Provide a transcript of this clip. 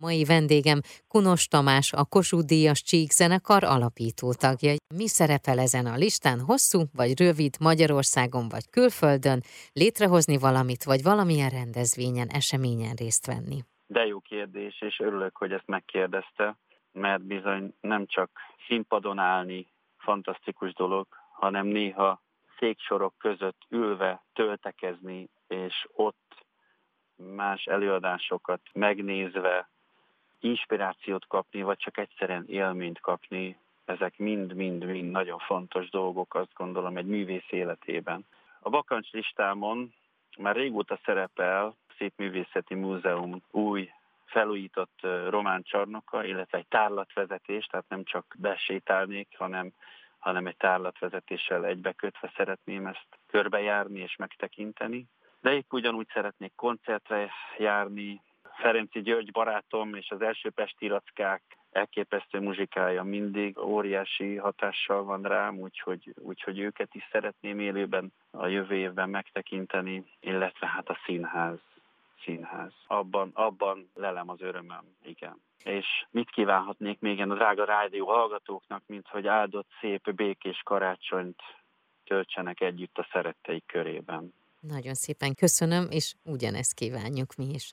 Mai vendégem Kunos Tamás, a Kossuth Díjas Csík zenekar alapító tagja. Mi szerepel ezen a listán? Hosszú vagy rövid Magyarországon vagy külföldön? Létrehozni valamit, vagy valamilyen rendezvényen, eseményen részt venni? De jó kérdés, és örülök, hogy ezt megkérdezte, mert bizony nem csak színpadon állni fantasztikus dolog, hanem néha széksorok között ülve töltekezni, és ott más előadásokat megnézve inspirációt kapni, vagy csak egyszerűen élményt kapni, ezek mind-mind-mind nagyon fontos dolgok, azt gondolom, egy művész életében. A vakancs listámon már régóta szerepel Szép Művészeti Múzeum új felújított román csarnoka, illetve egy tárlatvezetés, tehát nem csak besétálnék, hanem, hanem egy tárlatvezetéssel egybekötve szeretném ezt körbejárni és megtekinteni. De épp ugyanúgy szeretnék koncertre járni, Ferenci György barátom és az első Pesti Rackák elképesztő muzsikája mindig óriási hatással van rám, úgyhogy, úgyhogy őket is szeretném élőben a jövő évben megtekinteni, illetve hát a színház. Színház. Abban, abban lelem az örömöm, igen. És mit kívánhatnék még a drága rádió hallgatóknak, mint hogy áldott, szép, békés karácsonyt töltsenek együtt a szeretteik körében. Nagyon szépen köszönöm, és ugyanezt kívánjuk mi is.